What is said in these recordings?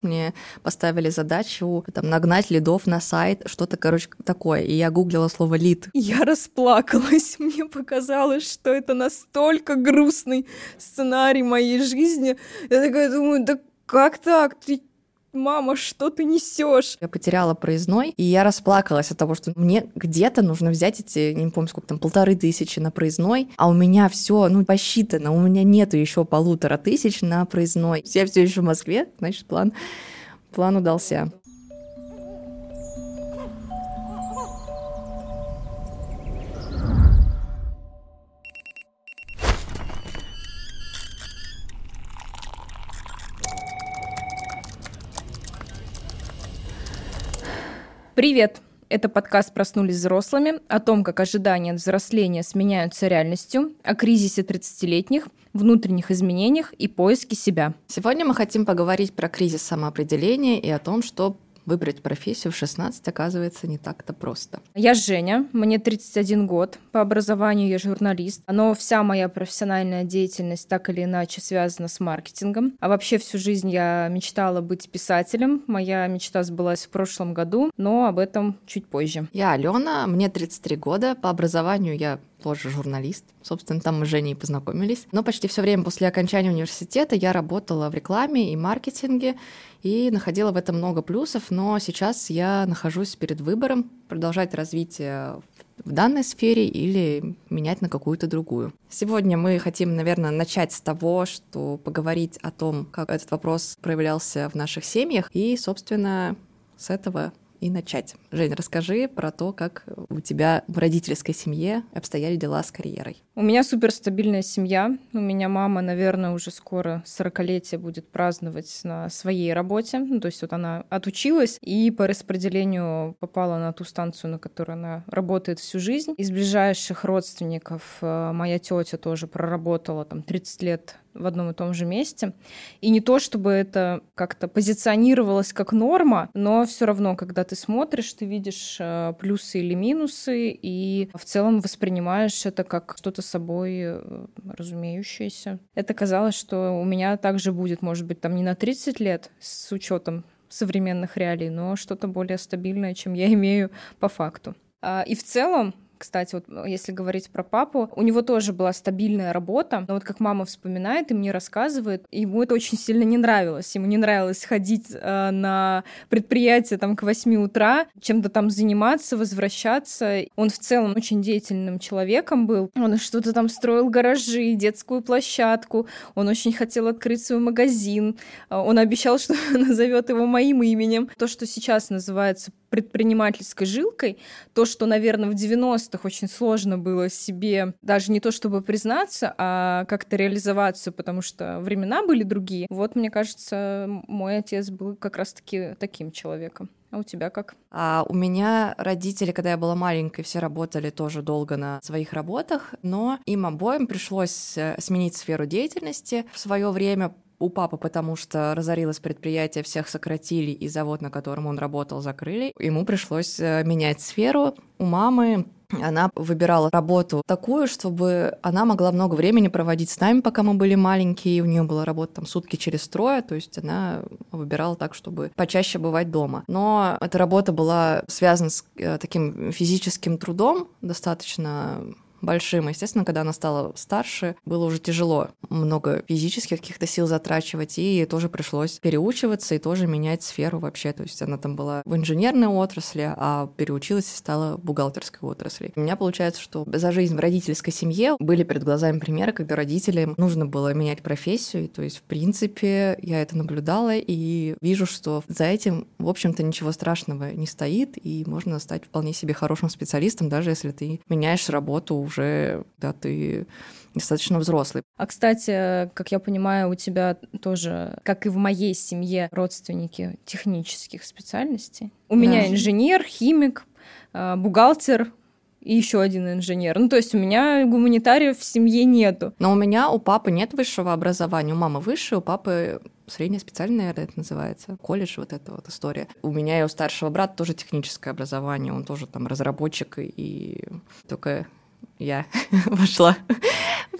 Мне поставили задачу там, нагнать лидов на сайт, что-то, короче, такое. И я гуглила слово лид. Я расплакалась. Мне показалось, что это настолько грустный сценарий моей жизни. Я такая думаю, да как так? Ты мама, что ты несешь? Я потеряла проездной, и я расплакалась от того, что мне где-то нужно взять эти, не помню, сколько там, полторы тысячи на проездной, а у меня все, ну, посчитано, у меня нету еще полутора тысяч на проездной. Я все еще в Москве, значит, план, план удался. Привет! Это подкаст «Проснулись взрослыми» о том, как ожидания от взросления сменяются реальностью, о кризисе 30-летних, внутренних изменениях и поиске себя. Сегодня мы хотим поговорить про кризис самоопределения и о том, что выбрать профессию в 16 оказывается не так-то просто. Я Женя, мне 31 год, по образованию я журналист, но вся моя профессиональная деятельность так или иначе связана с маркетингом. А вообще всю жизнь я мечтала быть писателем. Моя мечта сбылась в прошлом году, но об этом чуть позже. Я Алена, мне 33 года, по образованию я тоже журналист. Собственно, там мы с Женей познакомились. Но почти все время после окончания университета я работала в рекламе и маркетинге и находила в этом много плюсов, но сейчас я нахожусь перед выбором продолжать развитие в данной сфере или менять на какую-то другую. Сегодня мы хотим, наверное, начать с того, что поговорить о том, как этот вопрос проявлялся в наших семьях, и, собственно, с этого и начать. Жень, расскажи про то, как у тебя в родительской семье обстояли дела с карьерой. У меня суперстабильная семья. У меня мама, наверное, уже скоро 40-летие будет праздновать на своей работе. Ну, то есть вот она отучилась и по распределению попала на ту станцию, на которой она работает всю жизнь. Из ближайших родственников э, моя тетя тоже проработала там 30 лет в одном и том же месте. И не то, чтобы это как-то позиционировалось как норма, но все равно, когда ты смотришь, ты видишь э, плюсы или минусы, и в целом воспринимаешь это как что-то собой э, разумеющееся. Это казалось, что у меня также будет, может быть, там не на 30 лет с учетом современных реалий, но что-то более стабильное, чем я имею по факту. А, и в целом кстати, вот э, если говорить про папу, у него тоже была стабильная работа, но вот как мама вспоминает и мне рассказывает, ему это очень сильно не нравилось. Ему не нравилось ходить э, на предприятие там к 8 утра, чем-то там заниматься, возвращаться. Он в целом очень деятельным человеком был. Он что-то там строил гаражи, детскую площадку. Он очень хотел открыть свой магазин. Э, он обещал, что назовет его моим именем. То, что сейчас называется предпринимательской жилкой, то, что, наверное, в 90-х очень сложно было себе даже не то чтобы признаться, а как-то реализоваться, потому что времена были другие. Вот, мне кажется, мой отец был как раз-таки таким человеком. А у тебя как? А у меня родители, когда я была маленькой, все работали тоже долго на своих работах, но им обоим пришлось э, сменить сферу деятельности в свое время у папы, потому что разорилось предприятие, всех сократили, и завод, на котором он работал, закрыли. Ему пришлось э, менять сферу. У мамы она выбирала работу такую, чтобы она могла много времени проводить с нами, пока мы были маленькие. У нее была работа там сутки через трое, то есть она выбирала так, чтобы почаще бывать дома. Но эта работа была связана с э, таким физическим трудом, достаточно большим. Естественно, когда она стала старше, было уже тяжело много физических каких-то сил затрачивать, и тоже пришлось переучиваться и тоже менять сферу вообще. То есть она там была в инженерной отрасли, а переучилась и стала бухгалтерской отрасли. У меня получается, что за жизнь в родительской семье были перед глазами примеры, когда родителям нужно было менять профессию, то есть, в принципе, я это наблюдала и вижу, что за этим, в общем-то, ничего страшного не стоит, и можно стать вполне себе хорошим специалистом, даже если ты меняешь работу уже, да, ты достаточно взрослый. А, кстати, как я понимаю, у тебя тоже, как и в моей семье, родственники технических специальностей. У да. меня инженер, химик, а, бухгалтер, и еще один инженер. Ну, то есть у меня гуманитариев в семье нету. Но у меня, у папы нет высшего образования. У мамы высшее, у папы среднее специальное, наверное, это называется. Колледж, вот эта вот история. У меня и у старшего брата тоже техническое образование. Он тоже там разработчик, и только я вошла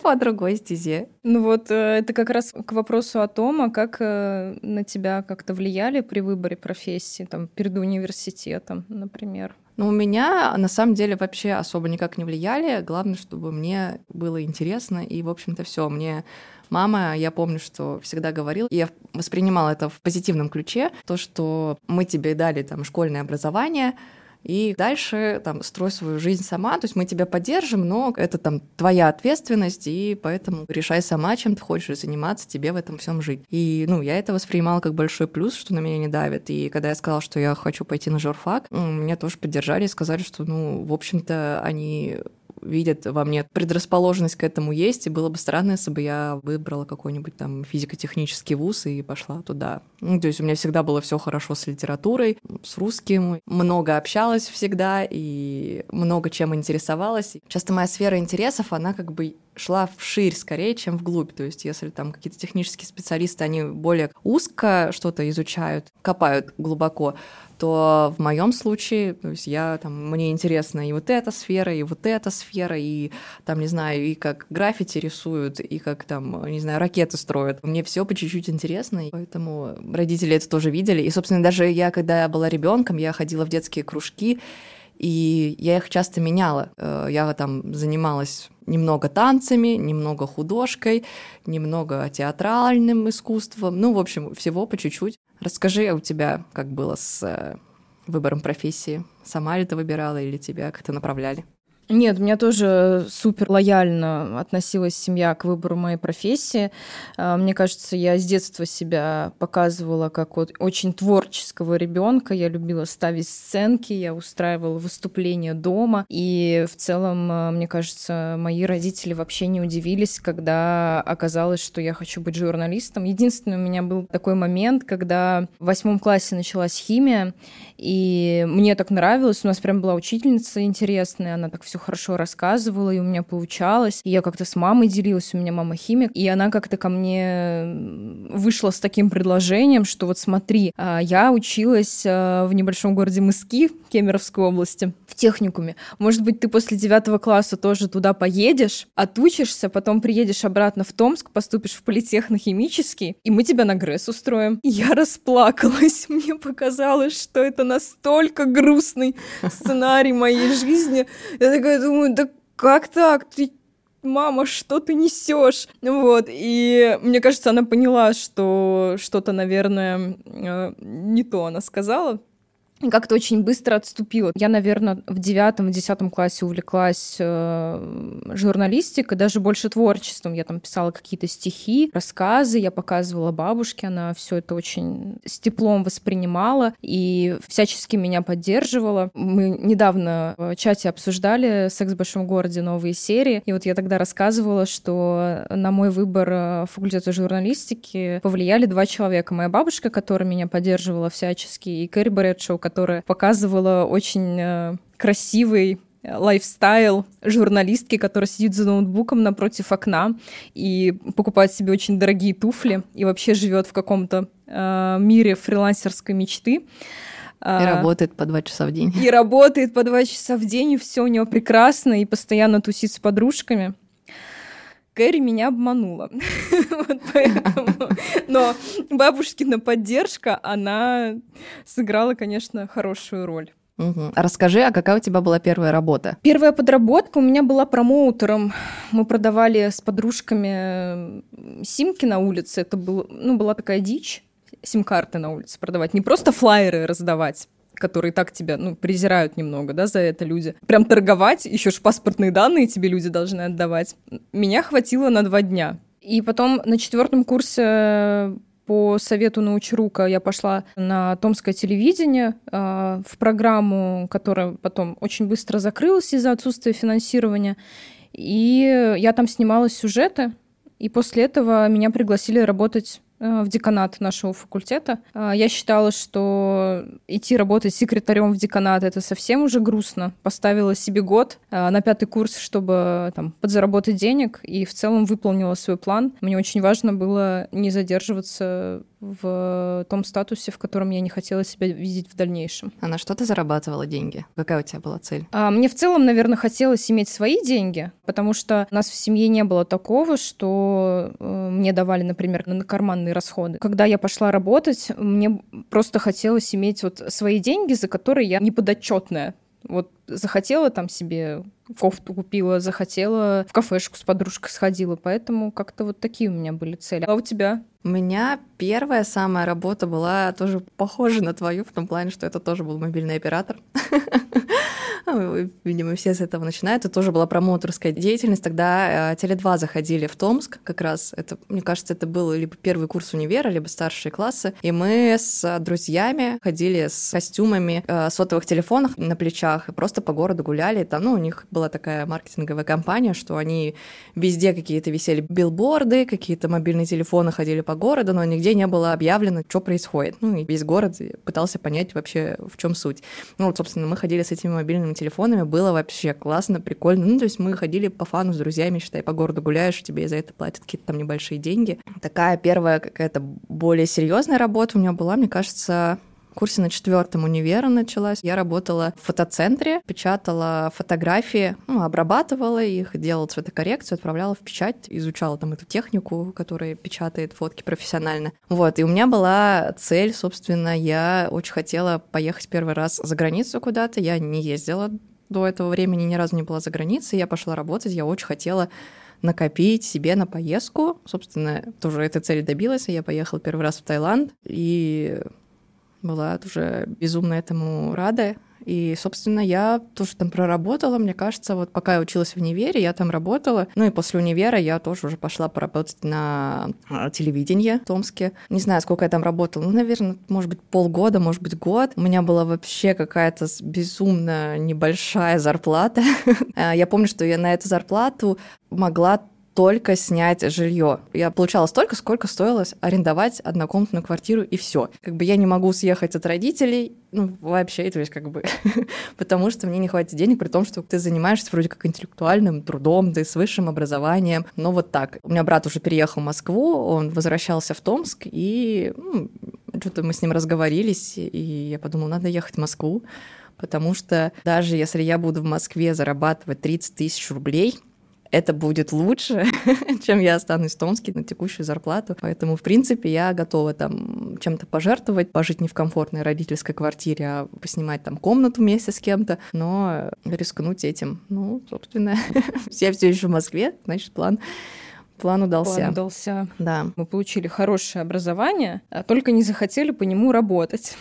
по другой стезе. Ну вот, э, это как раз к вопросу о том, а как э, на тебя как-то влияли при выборе профессии, там, перед университетом, например? Ну, у меня на самом деле вообще особо никак не влияли. Главное, чтобы мне было интересно, и, в общем-то, все. Мне мама, я помню, что всегда говорил, и я воспринимала это в позитивном ключе, то, что мы тебе дали там школьное образование, и дальше там строй свою жизнь сама, то есть мы тебя поддержим, но это там твоя ответственность, и поэтому решай сама, чем ты хочешь заниматься, тебе в этом всем жить. И, ну, я это воспринимала как большой плюс, что на меня не давит. И когда я сказала, что я хочу пойти на журфак, меня тоже поддержали и сказали, что, ну, в общем-то, они видят во мне предрасположенность к этому есть, и было бы странно, если бы я выбрала какой-нибудь там физико-технический вуз и пошла туда. Ну, то есть у меня всегда было все хорошо с литературой, с русским, много общалась всегда и много чем интересовалась. Часто моя сфера интересов, она как бы шла вширь скорее, чем вглубь. То есть если там какие-то технические специалисты, они более узко что-то изучают, копают глубоко, то в моем случае, то есть я там, мне интересна и вот эта сфера, и вот эта сфера, и там, не знаю, и как граффити рисуют, и как там, не знаю, ракеты строят. Мне все по чуть-чуть интересно, и поэтому родители это тоже видели. И, собственно, даже я, когда была ребенком, я ходила в детские кружки, и я их часто меняла. Э, я там занималась немного танцами, немного художкой, немного театральным искусством, ну, в общем, всего по чуть-чуть. Расскажи, а у тебя как было с э, выбором профессии? Сама ли ты выбирала или тебя как-то направляли? Нет, у меня тоже супер лояльно относилась семья к выбору моей профессии. А, мне кажется, я с детства себя показывала как вот очень творческого ребенка. Я любила ставить сценки, я устраивала выступления дома. И в целом, а, мне кажется, мои родители вообще не удивились, когда оказалось, что я хочу быть журналистом. Единственный у меня был такой момент, когда в восьмом классе началась химия, и мне так нравилось. У нас прям была учительница интересная, она так все хорошо рассказывала, и у меня получалось. И я как-то с мамой делилась, у меня мама химик, и она как-то ко мне вышла с таким предложением, что вот смотри, а, я училась а, в небольшом городе Мыски Кемеровской области в техникуме. Может быть, ты после девятого класса тоже туда поедешь, отучишься, потом приедешь обратно в Томск, поступишь в политехно-химический, и мы тебя на ГРЭС устроим. Я расплакалась. Мне показалось, что это настолько грустный сценарий моей жизни. Я такая думаю, да как так? Ты мама, что ты несешь? Вот, и мне кажется, она поняла, что что-то, наверное, э, не то она сказала, и как-то очень быстро отступила. Я, наверное, в девятом, в десятом классе увлеклась э, журналистикой, даже больше творчеством. Я там писала какие-то стихи, рассказы, я показывала бабушке, она все это очень с теплом воспринимала и всячески меня поддерживала. Мы недавно в чате обсуждали «Секс в большом городе» новые серии, и вот я тогда рассказывала, что на мой выбор э, факультета журналистики повлияли два человека. Моя бабушка, которая меня поддерживала всячески, и Кэрри Брэдшоу, которая показывала очень э, красивый э, лайфстайл журналистки, которая сидит за ноутбуком напротив окна и покупает себе очень дорогие туфли и вообще живет в каком-то э, мире фрилансерской мечты. И а, работает по два часа в день. И работает по два часа в день, и все у него прекрасно, и постоянно тусит с подружками. Кэрри меня обманула. вот поэтому. Но бабушкина поддержка, она сыграла, конечно, хорошую роль. Угу. Расскажи, а какая у тебя была первая работа? Первая подработка у меня была промоутером. Мы продавали с подружками симки на улице. Это был, ну, была такая дичь сим-карты на улице продавать. Не просто флайеры раздавать, которые так тебя, ну, презирают немного, да, за это люди. Прям торговать, еще ж паспортные данные тебе люди должны отдавать. Меня хватило на два дня. И потом на четвертом курсе по совету научрука я пошла на томское телевидение э, в программу, которая потом очень быстро закрылась из-за отсутствия финансирования. И я там снимала сюжеты, и после этого меня пригласили работать э, в деканат нашего факультета. А, я считала, что идти работать секретарем в деканат это совсем уже грустно. Поставила себе год а, на пятый курс, чтобы там подзаработать денег, и в целом выполнила свой план. Мне очень важно было не задерживаться в том статусе, в котором я не хотела себя видеть в дальнейшем. А на что ты зарабатывала деньги? Какая у тебя была цель? А, мне в целом, наверное, хотелось иметь свои деньги, потому что у нас в семье не было такого, что э, мне давали, например, на карманные расходы. Когда я пошла работать, мне просто хотелось иметь вот свои деньги, за которые я неподотчетная. Вот захотела там себе кофту купила, захотела в кафешку с подружкой сходила, поэтому как-то вот такие у меня были цели. А у тебя? У меня первая самая работа была тоже похожа на твою, в том плане, что это тоже был мобильный оператор. Видимо, все с этого начинают. Это тоже была промоутерская деятельность. Тогда э, Теле2 заходили в Томск как раз. Это, мне кажется, это был либо первый курс универа, либо старшие классы. И мы с друзьями ходили с костюмами, э, сотовых телефонах на плечах и просто по городу гуляли. Там, ну, у них была такая маркетинговая компания, что они везде какие-то висели билборды, какие-то мобильные телефоны ходили по городу, но нигде не было объявлено, что происходит. Ну, и весь город пытался понять вообще, в чем суть. Ну, вот, собственно, мы ходили с этими мобильными телефонами, было вообще классно, прикольно. Ну, то есть мы ходили по фану с друзьями, считай, по городу гуляешь, тебе за это платят какие-то там небольшие деньги. Такая первая какая-то более серьезная работа у меня была, мне кажется, курсе на четвертом универа началась. Я работала в фотоцентре, печатала фотографии, ну, обрабатывала их, делала цветокоррекцию, отправляла в печать, изучала там эту технику, которая печатает фотки профессионально. Вот, и у меня была цель, собственно, я очень хотела поехать первый раз за границу куда-то. Я не ездила до этого времени, ни разу не была за границей. Я пошла работать, я очень хотела накопить себе на поездку. Собственно, тоже этой цели добилась. Я поехала первый раз в Таиланд, и была уже безумно этому рада. И, собственно, я тоже там проработала, мне кажется, вот пока я училась в универе, я там работала. Ну и после универа я тоже уже пошла поработать на а, телевидении в Томске. Не знаю, сколько я там работала. Ну, наверное, может быть, полгода, может быть, год. У меня была вообще какая-то безумно небольшая зарплата. А, я помню, что я на эту зарплату могла только снять жилье. Я получала столько, сколько стоилось арендовать однокомнатную квартиру, и все. Как бы я не могу съехать от родителей, ну, вообще, то есть как бы, потому что мне не хватит денег, при том, что ты занимаешься вроде как интеллектуальным трудом, ты с высшим образованием, но вот так. У меня брат уже переехал в Москву, он возвращался в Томск, и ну, что-то мы с ним разговорились, и я подумала, надо ехать в Москву, потому что даже если я буду в Москве зарабатывать 30 тысяч рублей, это будет лучше, чем я останусь в Томске на текущую зарплату. Поэтому, в принципе, я готова там чем-то пожертвовать, пожить не в комфортной родительской квартире, а поснимать там комнату вместе с кем-то, но рискнуть этим. Ну, собственно, я все еще в Москве, значит, план план удался. План удался. Да. Мы получили хорошее образование, а только не захотели по нему работать.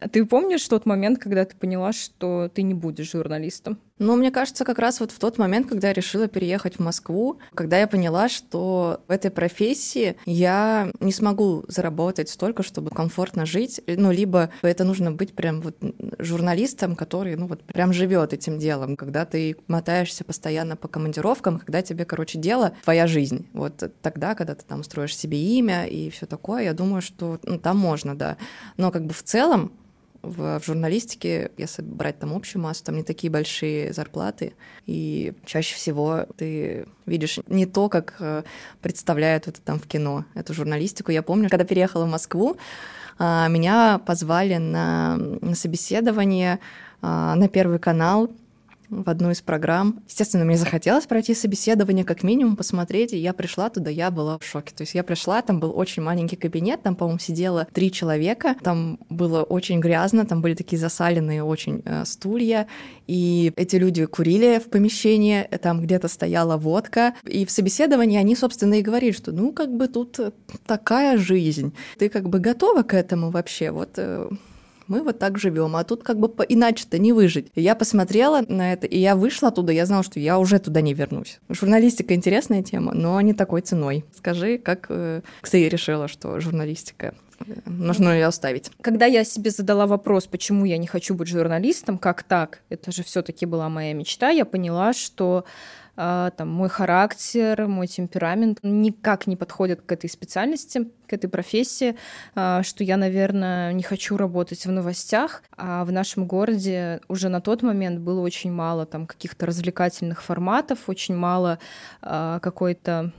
А ты помнишь тот момент, когда ты поняла, что ты не будешь журналистом? Ну, мне кажется, как раз вот в тот момент, когда я решила переехать в Москву, когда я поняла, что в этой профессии я не смогу заработать столько, чтобы комфортно жить, ну, либо это нужно быть прям вот журналистом, который, ну, вот прям живет этим делом, когда ты мотаешься постоянно по командировкам, когда тебе, короче, дело твоя жизнь. Вот тогда, когда ты там строишь себе имя и все такое, я думаю, что ну, там можно, да. Но как бы в целом в, в журналистике, если брать там общую массу, там не такие большие зарплаты, и чаще всего ты видишь не то, как э, представляют это там в кино, эту журналистику. Я помню, когда переехала в Москву, а, меня позвали на, на собеседование а, на Первый канал, в одну из программ. Естественно, мне захотелось пройти собеседование, как минимум посмотреть, и я пришла туда, я была в шоке. То есть я пришла, там был очень маленький кабинет, там, по-моему, сидело три человека, там было очень грязно, там были такие засаленные очень э, стулья, и эти люди курили в помещении, там где-то стояла водка, и в собеседовании они, собственно, и говорили, что ну, как бы тут такая жизнь, ты как бы готова к этому вообще, вот э, мы вот так живем, а тут как бы иначе-то не выжить. Я посмотрела на это, и я вышла оттуда, я знала, что я уже туда не вернусь. Журналистика интересная тема, но не такой ценой. Скажи, как э, ты решила, что журналистика э, нужно ее оставить. Когда я себе задала вопрос, почему я не хочу быть журналистом, как так, это же все-таки была моя мечта, я поняла, что там, мой характер, мой темперамент никак не подходят к этой специальности, к этой профессии, а, что я, наверное, не хочу работать в новостях, а в нашем городе уже на тот момент было очень мало там каких-то развлекательных форматов, очень мало а, какой-то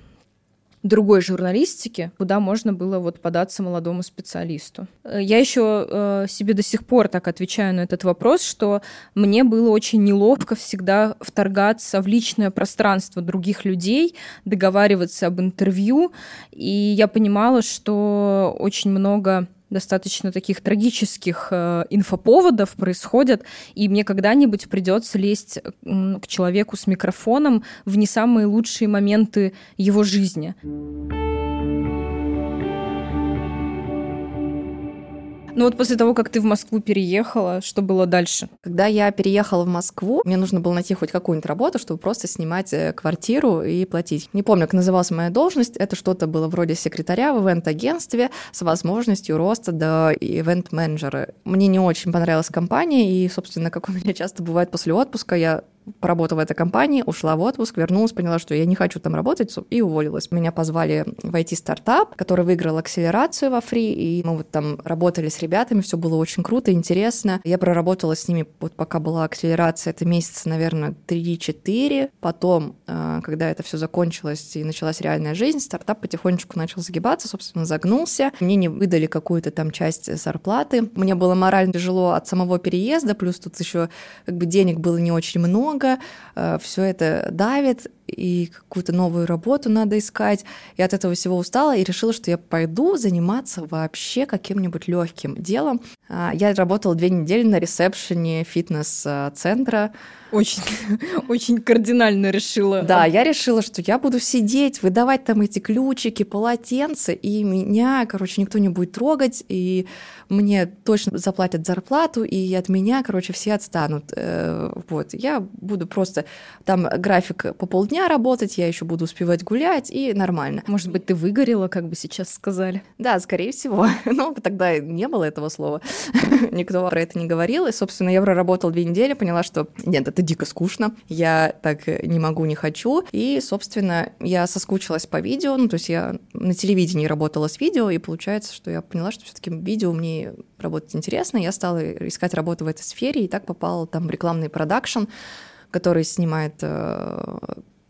другой журналистики, куда можно было вот податься молодому специалисту. Э, я еще э, себе до сих пор так отвечаю на этот вопрос, что мне было очень неловко всегда вторгаться в личное пространство других людей, договариваться об интервью, и я понимала, что очень много достаточно таких трагических э, инфоповодов происходят, и мне когда-нибудь придется лезть к человеку с микрофоном в не самые лучшие моменты его жизни. Ну вот после того, как ты в Москву переехала, что было дальше? Когда я переехала в Москву, мне нужно было найти хоть какую-нибудь работу, чтобы просто снимать э, квартиру и платить. Не помню, как называлась моя должность. Это что-то было вроде секретаря в ивент-агентстве с возможностью роста до ивент-менеджера. Мне не очень понравилась компания, и, собственно, как у меня часто бывает после отпуска, я поработала в этой компании, ушла в отпуск, вернулась, поняла, что я не хочу там работать, и уволилась. Меня позвали в IT-стартап, который выиграл акселерацию во фри, и мы вот там работали с ребятами, все было очень круто, интересно. Я проработала с ними, вот пока была акселерация, это месяца, наверное, 3-4. Потом, э, когда это все закончилось и началась реальная жизнь, стартап потихонечку начал загибаться, собственно, загнулся. Мне не выдали какую-то там часть зарплаты. Мне было морально тяжело от самого переезда, плюс тут еще как бы денег было не очень много, много, э, все это давит, и какую-то новую работу надо искать. И от этого всего устала и решила, что я пойду заниматься вообще каким-нибудь легким делом. А, я работала две недели на ресепшене фитнес-центра. Очень, очень кардинально решила. Да, я решила, что я буду сидеть, выдавать там эти ключики, полотенца, и меня, короче, никто не будет трогать, и мне точно заплатят зарплату, и от меня, короче, все отстанут. Э, вот, я буду просто там график по полдня работать, я еще буду успевать гулять, и нормально. Может быть, ты выгорела, как бы сейчас сказали? Да, скорее всего. Ну, тогда не было этого слова. Никто про это не говорил. И, собственно, я проработала две недели, поняла, что нет, это дико скучно, я так не могу, не хочу. И, собственно, я соскучилась по видео, ну, то есть я на телевидении работала с видео, и получается, что я поняла, что все таки видео мне работать интересно. Я стала искать работу в этой сфере, и так попала там в рекламный продакшн, который снимает э,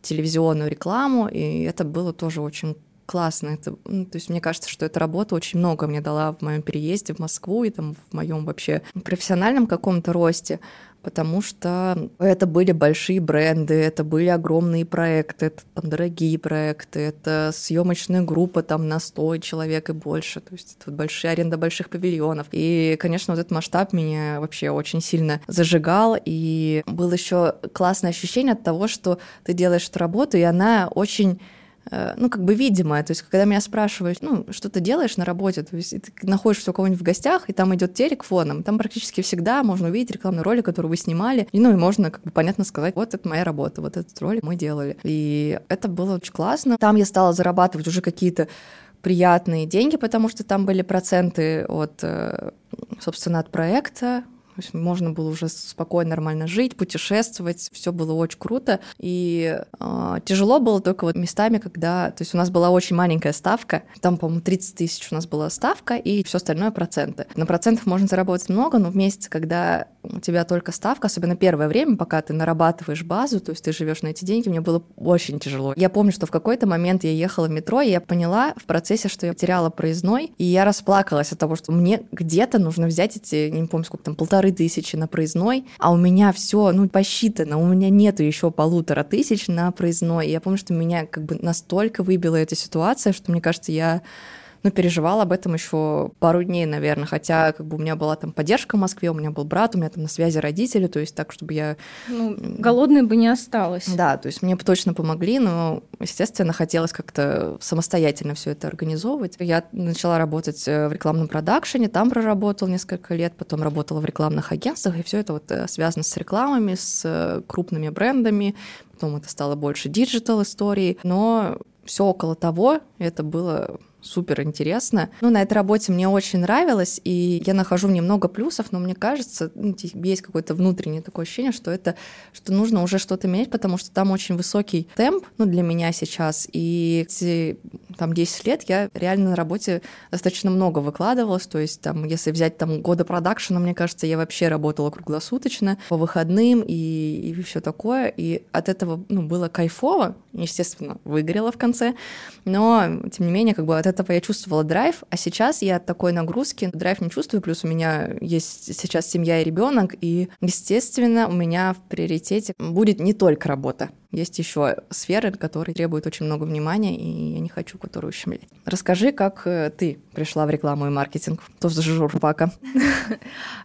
телевизионную рекламу, и это было тоже очень классно. Это, ну, то есть мне кажется, что эта работа очень много мне дала в моем переезде в Москву и там в моем вообще профессиональном каком-то росте потому что это были большие бренды, это были огромные проекты, это там дорогие проекты, это съемочная группа там на 100 человек и больше, то есть это большая аренда больших павильонов. И, конечно, вот этот масштаб меня вообще очень сильно зажигал, и было еще классное ощущение от того, что ты делаешь эту работу, и она очень ну, как бы видимое. То есть, когда меня спрашивают, ну, что ты делаешь на работе, то есть ты находишься у кого-нибудь в гостях, и там идет телек фоном, там практически всегда можно увидеть рекламный ролик, который вы снимали, и, ну, и можно, как бы, понятно сказать, вот это моя работа, вот этот ролик мы делали. И это было очень классно. Там я стала зарабатывать уже какие-то приятные деньги, потому что там были проценты от, э, собственно, от проекта, то есть можно было уже спокойно, нормально жить, путешествовать, все было очень круто. И э, тяжело было только вот местами, когда... То есть у нас была очень маленькая ставка, там, по-моему, 30 тысяч у нас была ставка, и все остальное проценты. На процентах можно заработать много, но в месяц, когда у тебя только ставка, особенно первое время, пока ты нарабатываешь базу, то есть ты живешь на эти деньги, мне было очень тяжело. Я помню, что в какой-то момент я ехала в метро, и я поняла в процессе, что я теряла проездной, и я расплакалась от того, что мне где-то нужно взять эти, не помню, сколько там, полторы тысячи на проездной, а у меня все, ну, посчитано, у меня нету еще полутора тысяч на проездной. И я помню, что меня как бы настолько выбила эта ситуация, что, мне кажется, я ну, переживал об этом еще пару дней, наверное, хотя как бы у меня была там поддержка в Москве, у меня был брат, у меня там на связи родители, то есть так, чтобы я... Ну, голодной бы не осталось. Да, то есть мне бы точно помогли, но, естественно, хотелось как-то самостоятельно все это организовывать. Я начала работать э, в рекламном продакшене, там проработала несколько лет, потом работала в рекламных агентствах, и все это вот э, связано с рекламами, с э, крупными брендами, потом это стало больше digital истории, но все около того, это было супер интересно. Ну, на этой работе мне очень нравилось, и я нахожу немного плюсов, но мне кажется, ну, есть какое-то внутреннее такое ощущение, что это, что нужно уже что-то менять, потому что там очень высокий темп, ну, для меня сейчас, и эти, там 10 лет я реально на работе достаточно много выкладывалась, то есть там, если взять там годы продакшена, мне кажется, я вообще работала круглосуточно, по выходным и, и все такое, и от этого, ну, было кайфово, естественно, выгорело в конце, но, тем не менее, как бы от я чувствовала драйв, а сейчас я от такой нагрузки драйв не чувствую, плюс у меня есть сейчас семья и ребенок, и, естественно, у меня в приоритете будет не только работа. Есть еще сферы, которые требуют очень много внимания, и я не хочу которые ущемлять. Расскажи, как э, ты пришла в рекламу и маркетинг, то за журфака.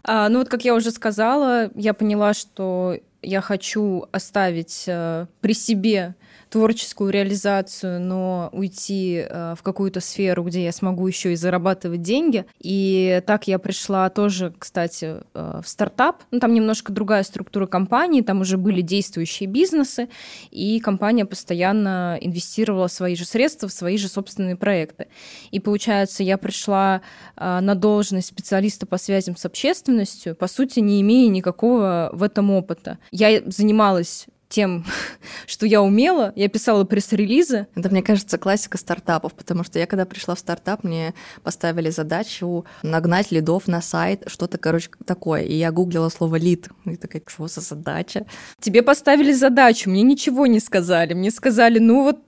А, ну вот, как я уже сказала, я поняла, что я хочу оставить э, при себе творческую реализацию, но уйти э, в какую-то сферу, где я смогу еще и зарабатывать деньги. И так я пришла тоже, кстати, э, в стартап. Ну, там немножко другая структура компании, там уже были действующие бизнесы, и компания постоянно инвестировала свои же средства в свои же собственные проекты. И получается, я пришла э, на должность специалиста по связям с общественностью, по сути, не имея никакого в этом опыта. Я занималась тем, что я умела. Я писала пресс-релизы. Это, мне кажется, классика стартапов, потому что я, когда пришла в стартап, мне поставили задачу нагнать лидов на сайт, что-то, короче, такое. И я гуглила слово лид. И такая, что за задача? Тебе поставили задачу, мне ничего не сказали. Мне сказали, ну вот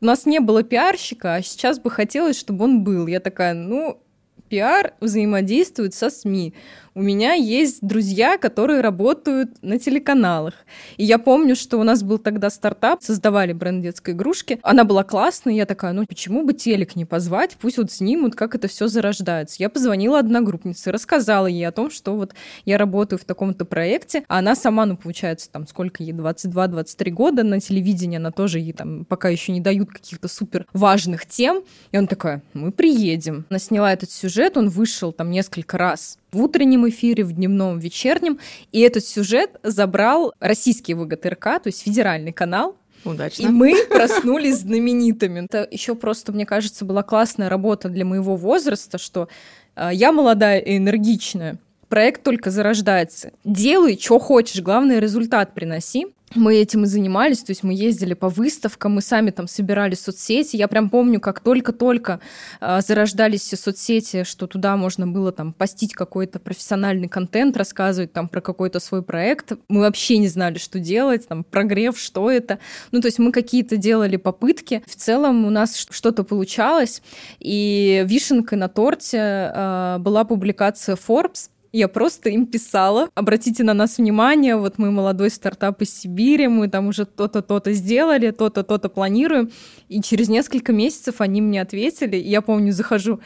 у нас не было пиарщика, а сейчас бы хотелось, чтобы он был. Я такая, ну, пиар взаимодействует со СМИ у меня есть друзья, которые работают на телеканалах. И я помню, что у нас был тогда стартап, создавали бренд детской игрушки. Она была классная, я такая, ну почему бы телек не позвать, пусть вот снимут, как это все зарождается. Я позвонила одногруппнице, рассказала ей о том, что вот я работаю в таком-то проекте, а она сама, ну получается, там сколько ей, 22-23 года на телевидении, она тоже ей там пока еще не дают каких-то супер важных тем. И он такая, мы приедем. Она сняла этот сюжет, он вышел там несколько раз в утреннем эфире, в дневном, в вечернем. И этот сюжет забрал российский ВГТРК, то есть федеральный канал, Удачно. И мы проснулись знаменитыми. Это еще просто, мне кажется, была классная работа для моего возраста, что э, я молодая и энергичная. Проект только зарождается. Делай, что хочешь, главное результат приноси мы этим и занимались, то есть мы ездили по выставкам, мы сами там собирали соцсети. Я прям помню, как только-только э, зарождались все соцсети, что туда можно было там постить какой-то профессиональный контент, рассказывать там про какой-то свой проект. Мы вообще не знали, что делать, там прогрев, что это. Ну, то есть мы какие-то делали попытки. В целом у нас что-то получалось. И вишенкой на торте э, была публикация Forbes, я просто им писала, обратите на нас внимание, вот мы молодой стартап из Сибири, мы там уже то-то, то-то сделали, то-то, то-то планируем. И через несколько месяцев они мне ответили. Я помню, захожу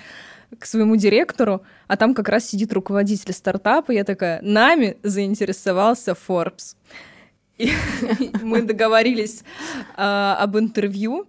к своему директору, а там как раз сидит руководитель стартапа, я такая, нами заинтересовался Forbes. И мы договорились э, об интервью,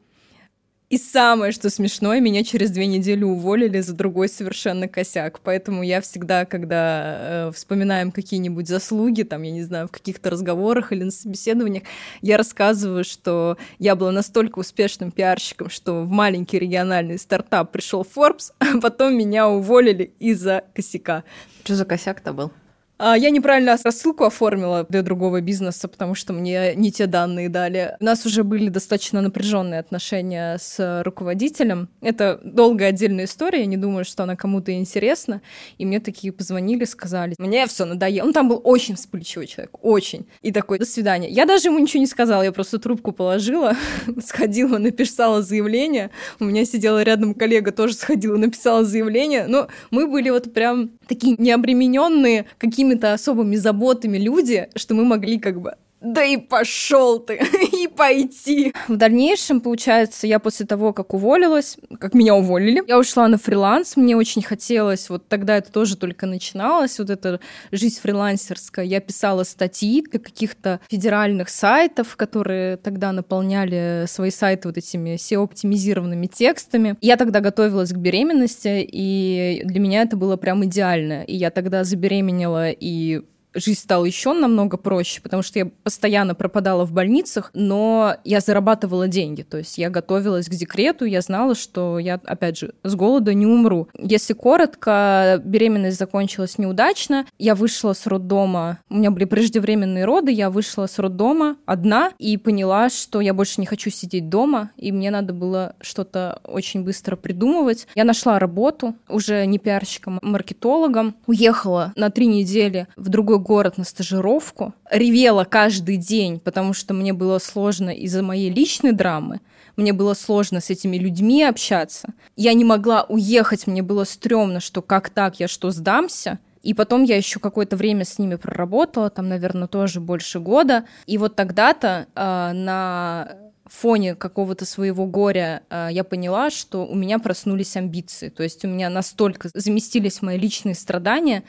и самое, что смешное, меня через две недели уволили за другой совершенно косяк. Поэтому я всегда, когда э, вспоминаем какие-нибудь заслуги, там, я не знаю, в каких-то разговорах или на собеседованиях, я рассказываю, что я была настолько успешным пиарщиком, что в маленький региональный стартап пришел Forbes, а потом меня уволили из-за косяка. Что за косяк-то был? А, я неправильно рассылку оформила для другого бизнеса, потому что мне не те данные дали. У нас уже были достаточно напряженные отношения с руководителем. Это долгая отдельная история, я не думаю, что она кому-то интересна. И мне такие позвонили, сказали, мне все надоело. Он там был очень вспыльчивый человек, очень. И такой, до свидания. Я даже ему ничего не сказала, я просто трубку положила, сходила, написала заявление. У меня сидела рядом коллега, тоже сходила, написала заявление. Но мы были вот прям такие необремененные какими какими-то особыми заботами люди, что мы могли как бы да и пошел ты, и пойти. В дальнейшем, получается, я после того, как уволилась, как меня уволили, я ушла на фриланс, мне очень хотелось, вот тогда это тоже только начиналось, вот эта жизнь фрилансерская, я писала статьи для каких-то федеральных сайтов, которые тогда наполняли свои сайты вот этими SEO-оптимизированными текстами. Я тогда готовилась к беременности, и для меня это было прям идеально. И я тогда забеременела и жизнь стала еще намного проще, потому что я постоянно пропадала в больницах, но я зарабатывала деньги. То есть я готовилась к декрету, я знала, что я, опять же, с голода не умру. Если коротко, беременность закончилась неудачно. Я вышла с роддома, у меня были преждевременные роды, я вышла с роддома одна и поняла, что я больше не хочу сидеть дома, и мне надо было что-то очень быстро придумывать. Я нашла работу, уже не пиарщиком, а маркетологом, уехала на три недели в другой город на стажировку, ревела каждый день, потому что мне было сложно из-за моей личной драмы, мне было сложно с этими людьми общаться. Я не могла уехать, мне было стрёмно, что как так, я что, сдамся? И потом я еще какое-то время с ними проработала, там, наверное, тоже больше года. И вот тогда-то э, на фоне какого-то своего горя э, я поняла, что у меня проснулись амбиции. То есть у меня настолько заместились мои личные страдания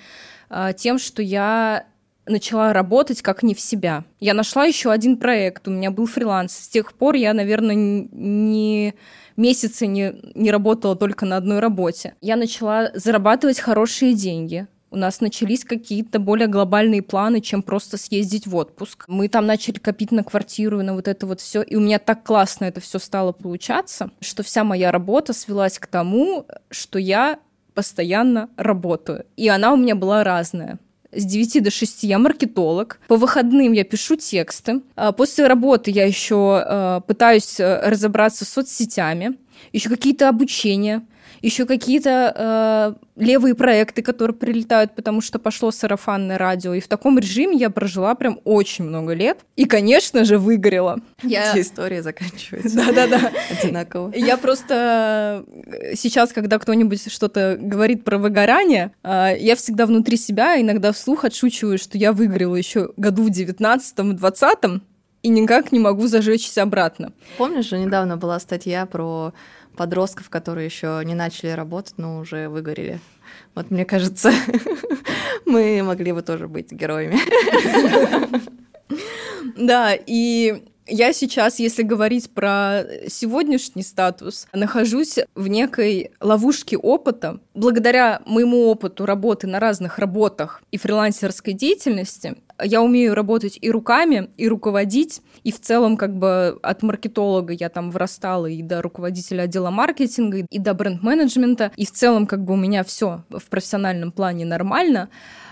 тем, что я начала работать как не в себя. Я нашла еще один проект, у меня был фриланс. С тех пор я, наверное, не месяцы не, не работала только на одной работе. Я начала зарабатывать хорошие деньги. У нас начались какие-то более глобальные планы, чем просто съездить в отпуск. Мы там начали копить на квартиру на вот это вот все. И у меня так классно это все стало получаться, что вся моя работа свелась к тому, что я постоянно работаю. И она у меня была разная с 9 до 6 я маркетолог. По выходным я пишу тексты. А после работы я еще э, пытаюсь э, разобраться с соцсетями, еще какие-то обучения еще какие-то э, левые проекты, которые прилетают, потому что пошло сарафанное радио. И в таком режиме я прожила прям очень много лет. И, конечно же, выгорела. Я... Эти истории заканчиваются. Да-да-да. Одинаково. Я просто э, сейчас, когда кто-нибудь что-то говорит про выгорание, э, я всегда внутри себя иногда вслух отшучиваю, что я выгорела еще году в 19-20, и никак не могу зажечься обратно. Помнишь, же недавно была статья про подростков, которые еще не начали работать, но уже выгорели. Вот мне кажется, мы могли бы тоже быть героями. Да, и я сейчас, если говорить про сегодняшний статус, нахожусь в некой ловушке опыта. Благодаря моему опыту работы на разных работах и фрилансерской деятельности, я умею работать и руками, и руководить, и в целом как бы от маркетолога я там вырастала и до руководителя отдела маркетинга, и до бренд-менеджмента, и в целом как бы у меня все в профессиональном плане нормально.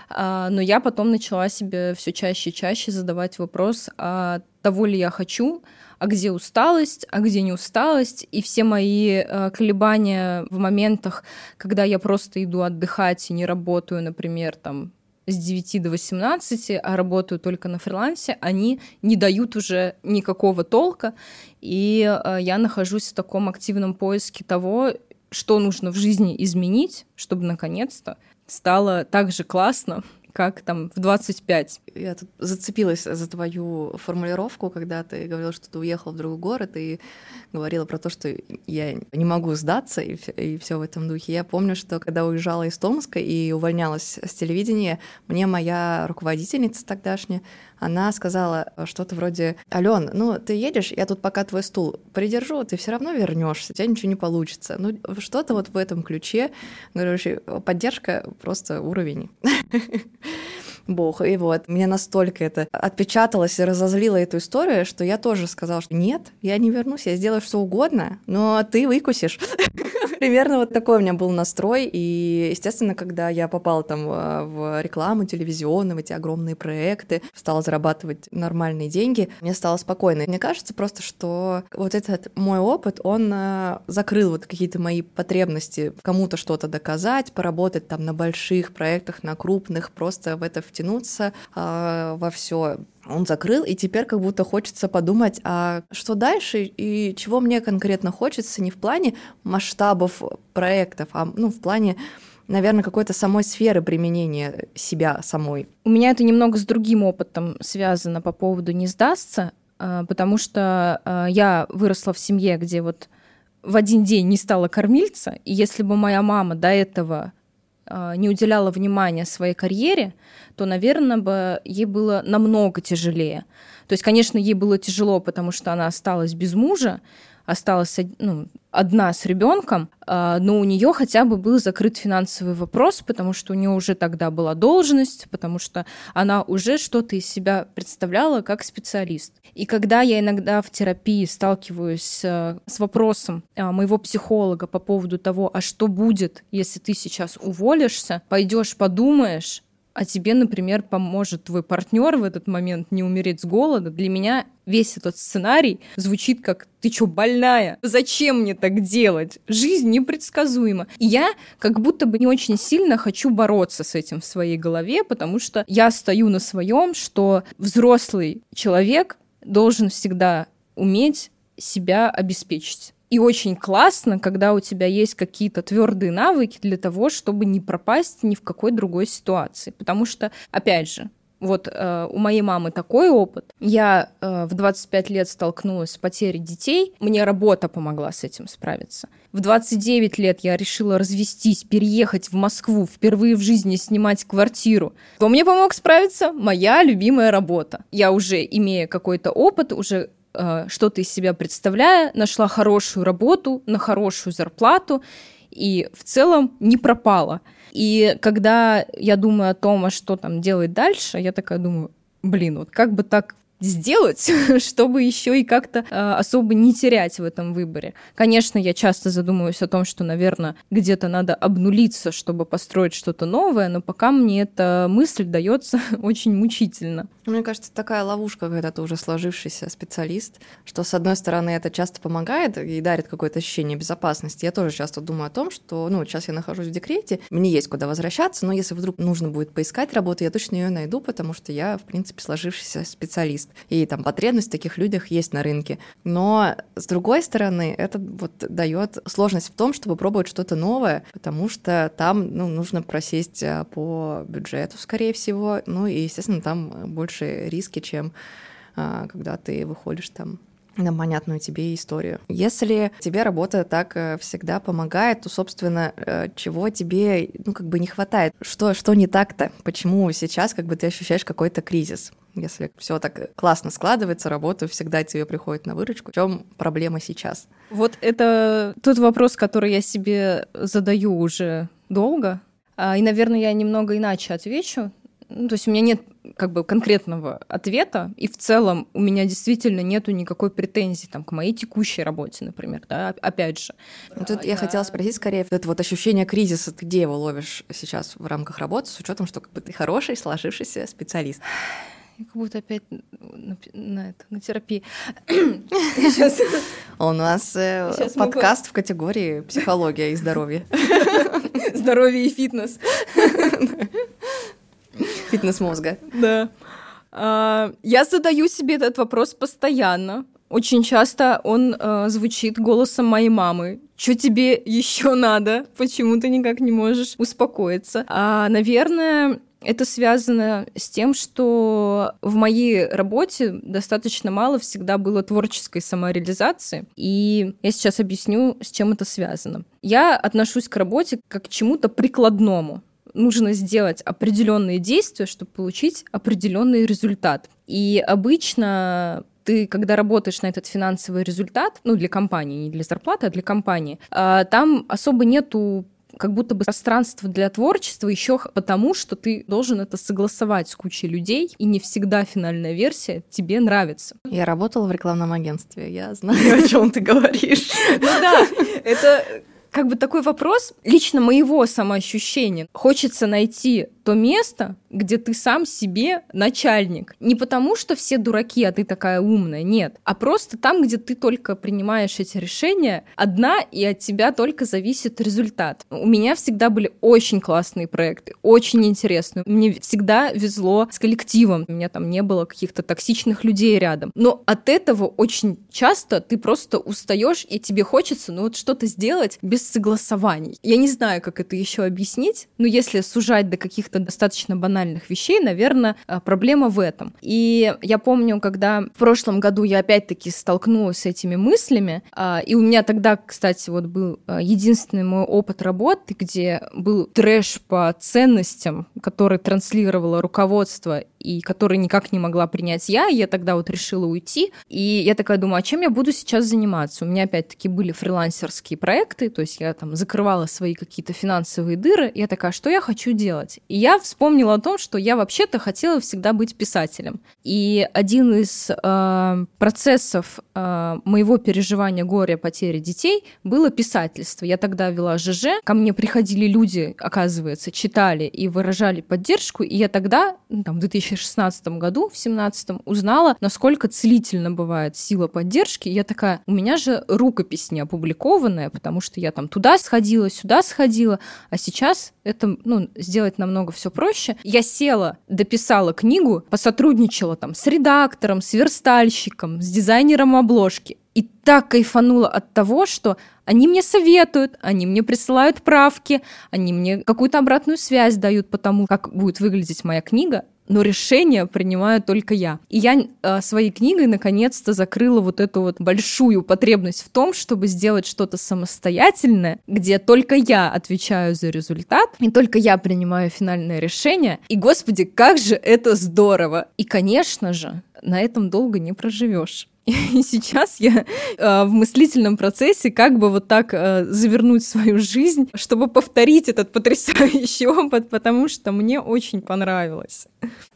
А, но я потом начала себе все чаще и чаще задавать вопрос, а того ли я хочу, а где усталость, а где не усталость, и все мои э, колебания в моментах, когда я просто иду отдыхать и не работаю, например, там с 9 до 18, а работаю только на фрилансе, они не дают уже никакого толка, и э, я нахожусь в таком активном поиске того, что нужно в жизни изменить, чтобы наконец-то стало так же классно, как там в 25. Я тут зацепилась за твою формулировку, когда ты говорила, что ты уехал в другой город и говорила про то, что я не могу сдаться и и все в этом духе. Я помню, что когда уезжала из Томска и увольнялась с телевидения, мне моя руководительница тогдашняя, она сказала что-то вроде «Ален, ну ты едешь, я тут пока твой стул придержу, ты все равно вернешься, у тебя ничего не получится». Ну что-то вот в этом ключе, говорю, поддержка просто уровень. Бог. И вот, мне настолько это отпечаталось и разозлило эту историю, что я тоже сказала, что нет, я не вернусь, я сделаю что угодно, но ты выкусишь. Примерно вот такой у меня был настрой. И, естественно, когда я попала там э, в рекламу телевизионную, в эти огромные проекты, стала зарабатывать нормальные деньги, мне стало спокойно. Мне кажется просто, что вот этот мой опыт, он э, закрыл вот какие-то мои потребности кому-то что-то доказать, поработать там на больших проектах, на крупных, просто в это втянуться э, во все он закрыл, и теперь как будто хочется подумать, а что дальше и чего мне конкретно хочется не в плане масштабов проектов, а ну, в плане наверное, какой-то самой сферы применения себя самой. У меня это немного с другим опытом связано по поводу «не сдастся», а, потому что а, я выросла в семье, где вот в один день не стала кормильца, и если бы моя мама до этого не уделяла внимания своей карьере, то, наверное, бы ей было намного тяжелее. То есть, конечно, ей было тяжело, потому что она осталась без мужа, осталась ну, одна с ребенком, а, но у нее хотя бы был закрыт финансовый вопрос, потому что у нее уже тогда была должность, потому что она уже что-то из себя представляла как специалист. И когда я иногда в терапии сталкиваюсь с вопросом а, моего психолога по поводу того, а что будет, если ты сейчас уволишься, пойдешь подумаешь, а тебе, например, поможет твой партнер в этот момент не умереть с голода, для меня весь этот сценарий звучит как «ты что, больная? Зачем мне так делать? Жизнь непредсказуема». И я как будто бы не очень сильно хочу бороться с этим в своей голове, потому что я стою на своем, что взрослый человек должен всегда уметь себя обеспечить. И очень классно, когда у тебя есть какие-то твердые навыки для того, чтобы не пропасть ни в какой другой ситуации. Потому что, опять же, вот э, у моей мамы такой опыт. Я э, в 25 лет столкнулась с потерей детей. Мне работа помогла с этим справиться. В 29 лет я решила развестись, переехать в Москву, впервые в жизни снимать квартиру. Кто мне помог справиться? Моя любимая работа. Я уже, имея какой-то опыт, уже что-то из себя представляя, нашла хорошую работу на хорошую зарплату и в целом не пропала. И когда я думаю о том, а что там делать дальше, я такая думаю, блин, вот как бы так сделать, чтобы еще и как-то э, особо не терять в этом выборе. Конечно, я часто задумываюсь о том, что, наверное, где-то надо обнулиться, чтобы построить что-то новое, но пока мне эта мысль дается очень мучительно. Мне кажется, такая ловушка, когда ты уже сложившийся специалист, что, с одной стороны, это часто помогает и дарит какое-то ощущение безопасности. Я тоже часто думаю о том, что, ну, сейчас я нахожусь в декрете, мне есть куда возвращаться, но если вдруг нужно будет поискать работу, я точно ее найду, потому что я, в принципе, сложившийся специалист и там потребность в таких людях есть на рынке. Но с другой стороны, это вот дает сложность в том, чтобы пробовать что-то новое, потому что там ну, нужно просесть а, по бюджету, скорее всего, ну и, естественно, там больше риски, чем а, когда ты выходишь там на понятную тебе историю. Если тебе работа так э, всегда помогает, то, собственно, э, чего тебе, ну, как бы не хватает? Что, что не так-то? Почему сейчас как бы ты ощущаешь какой-то кризис? Если все так классно складывается, работа всегда тебе приходит на выручку. В чем проблема сейчас? Вот это тот вопрос, который я себе задаю уже долго. А, и, наверное, я немного иначе отвечу. Ну, то есть у меня нет как бы конкретного ответа, и в целом у меня действительно нету никакой претензии там, к моей текущей работе, например, да, опять же. Тут я... я хотела спросить скорее, это вот ощущение кризиса, ты где его ловишь сейчас в рамках работы, с учетом, что как бы ты хороший, сложившийся специалист? Я как будто опять на, на, это, на терапии. У нас э, подкаст в категории психология и здоровье. Здоровье и фитнес. Фитнес мозга. Да. А, я задаю себе этот вопрос постоянно. Очень часто он э, звучит голосом моей мамы. Что тебе еще надо? Почему ты никак не можешь успокоиться? А, наверное, это связано с тем, что в моей работе достаточно мало всегда было творческой самореализации. И я сейчас объясню, с чем это связано. Я отношусь к работе как к чему-то прикладному нужно сделать определенные действия, чтобы получить определенный результат. И обычно ты, когда работаешь на этот финансовый результат, ну, для компании, не для зарплаты, а для компании, а, там особо нету как будто бы пространство для творчества еще потому, что ты должен это согласовать с кучей людей, и не всегда финальная версия тебе нравится. Я работала в рекламном агентстве, я знаю, о чем ты говоришь. Ну да, это как бы такой вопрос лично моего самоощущения. Хочется найти то место, где ты сам себе начальник. Не потому, что все дураки, а ты такая умная, нет. А просто там, где ты только принимаешь эти решения, одна, и от тебя только зависит результат. У меня всегда были очень классные проекты, очень интересные. Мне всегда везло с коллективом. У меня там не было каких-то токсичных людей рядом. Но от этого очень часто ты просто устаешь, и тебе хочется, ну вот что-то сделать без согласований. Я не знаю, как это еще объяснить, но если сужать до каких-то достаточно банальных вещей, наверное, э, проблема в этом. И я помню, когда в прошлом году я опять-таки столкнулась с этими мыслями, а, и у меня тогда, кстати, вот был э, единственный мой опыт работы, где был трэш по ценностям, который транслировало руководство, и который никак не могла принять я. И я тогда вот решила уйти. И я такая думаю, а чем я буду сейчас заниматься? У меня опять-таки были фрилансерские проекты, то есть я там закрывала свои какие-то финансовые дыры. Я такая, что я хочу делать? И я вспомнила о том, что я вообще-то хотела всегда быть писателем. И один из э, процессов э, моего переживания горя, потери детей было писательство. Я тогда вела ЖЖ, ко мне приходили люди, оказывается, читали и выражали поддержку, и я тогда, ну, там, в 2016 году, в 2017 узнала, насколько целительно бывает сила поддержки. Я такая, у меня же рукопись не опубликованная, потому что я там туда сходила, сюда сходила, а сейчас это, ну, сделать намного все проще. Я села, дописала книгу, посотрудничала там с редактором, с верстальщиком, с дизайнером обложки. И так кайфанула от того, что они мне советуют, они мне присылают правки, они мне какую-то обратную связь дают по тому, как будет выглядеть моя книга, но решение принимаю только я. И я э, своей книгой наконец-то закрыла вот эту вот большую потребность в том, чтобы сделать что-то самостоятельное, где только я отвечаю за результат, и только я принимаю финальное решение. И, господи, как же это здорово! И, конечно же, на этом долго не проживешь. И сейчас я э, в мыслительном процессе как бы вот так э, завернуть свою жизнь, чтобы повторить этот потрясающий опыт, потому что мне очень понравилось.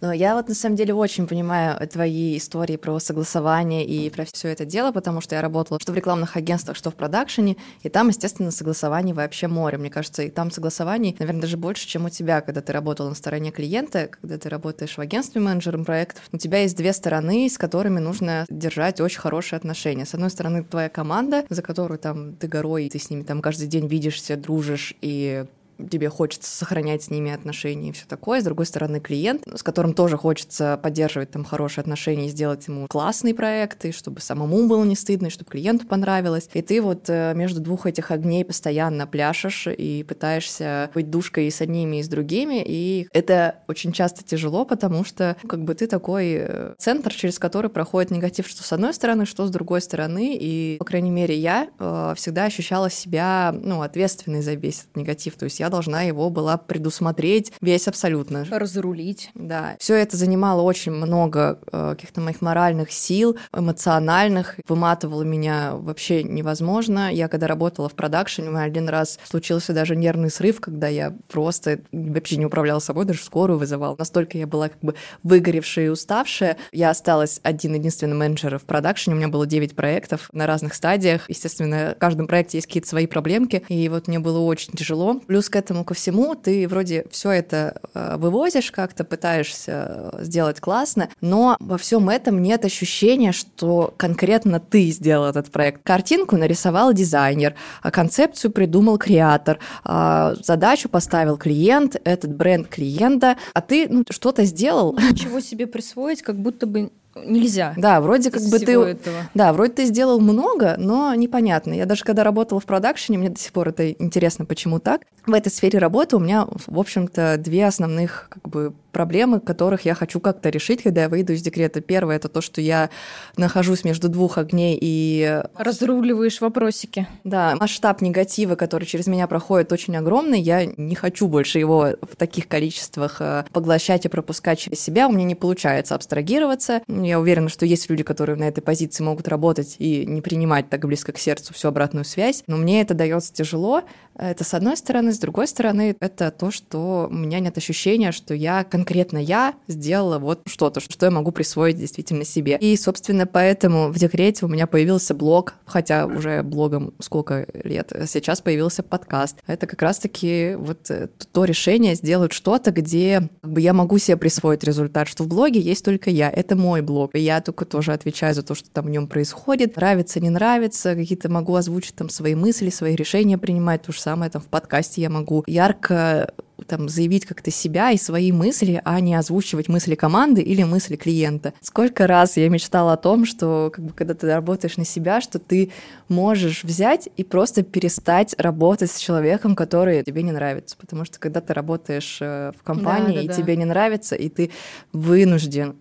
Но я вот на самом деле очень понимаю твои истории про согласование и про все это дело, потому что я работала что в рекламных агентствах, что в продакшене, и там, естественно, согласований вообще море. Мне кажется, и там согласований, наверное, даже больше, чем у тебя, когда ты работала на стороне клиента, когда ты работаешь в агентстве менеджером проектов. У тебя есть две стороны, с которыми нужно держать очень хорошие отношения. С одной стороны, твоя команда, за которую там ты горой, ты с ними там каждый день видишься, дружишь и тебе хочется сохранять с ними отношения и все такое. С другой стороны, клиент, с которым тоже хочется поддерживать там хорошие отношения и сделать ему классные проекты, чтобы самому было не стыдно, и чтобы клиенту понравилось. И ты вот э, между двух этих огней постоянно пляшешь и пытаешься быть душкой и с одними, и с другими. И это очень часто тяжело, потому что ну, как бы ты такой э, центр, через который проходит негатив, что с одной стороны, что с другой стороны. И, по крайней мере, я э, всегда ощущала себя ну, ответственной за весь этот негатив. То есть я должна его была предусмотреть весь абсолютно. Разрулить. Да. Все это занимало очень много э, каких-то моих моральных сил, эмоциональных, выматывало меня вообще невозможно. Я когда работала в продакшене, у меня один раз случился даже нервный срыв, когда я просто вообще не управляла собой, даже скорую вызывал. Настолько я была как бы выгоревшая и уставшая. Я осталась один-единственный менеджер в продакшене, у меня было 9 проектов на разных стадиях. Естественно, в каждом проекте есть какие-то свои проблемки, и вот мне было очень тяжело. Плюс к этому ко всему ты вроде все это э, вывозишь как-то, пытаешься сделать классно, но во всем этом нет ощущения, что конкретно ты сделал этот проект. Картинку нарисовал дизайнер, а концепцию придумал креатор, а задачу поставил клиент, этот бренд клиента, а ты ну, что-то сделал. Ничего себе присвоить, как будто бы нельзя. Да, вроде как бы ты... Этого. Да, вроде ты сделал много, но непонятно. Я даже когда работала в продакшене, мне до сих пор это интересно, почему так. В этой сфере работы у меня, в общем-то, две основных как бы проблемы, которых я хочу как-то решить, когда я выйду из декрета. Первое — это то, что я нахожусь между двух огней и... Разруливаешь вопросики. Да, масштаб негатива, который через меня проходит, очень огромный. Я не хочу больше его в таких количествах э, поглощать и пропускать через себя. У меня не получается абстрагироваться. Я уверена, что есть люди, которые на этой позиции могут работать и не принимать так близко к сердцу всю обратную связь. Но мне это дается тяжело. Это с одной стороны. С другой стороны, это то, что у меня нет ощущения, что я конкретно я сделала вот что-то, что я могу присвоить действительно себе. И, собственно, поэтому в декрете у меня появился блог, хотя уже блогом сколько лет, сейчас появился подкаст. Это как раз-таки вот э, то решение сделать что-то, где как бы, я могу себе присвоить результат, что в блоге есть только я, это мой блог, и я только тоже отвечаю за то, что там в нем происходит, нравится, не нравится, какие-то могу озвучить там свои мысли, свои решения принимать, то же самое там в подкасте я могу ярко там, заявить как-то себя и свои мысли, а не озвучивать мысли команды или мысли клиента. Сколько раз я мечтала о том, что как бы, когда ты работаешь на себя, что ты можешь взять и просто перестать работать с человеком, который тебе не нравится. Потому что когда ты работаешь э, в компании, да, да, и да. тебе не нравится, и ты вынужден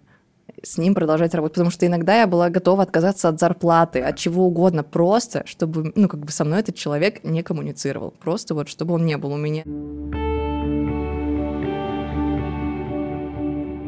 с ним продолжать работать, потому что иногда я была готова отказаться от зарплаты, от чего угодно, просто чтобы, ну, как бы со мной этот человек не коммуницировал, просто вот чтобы он не был у меня.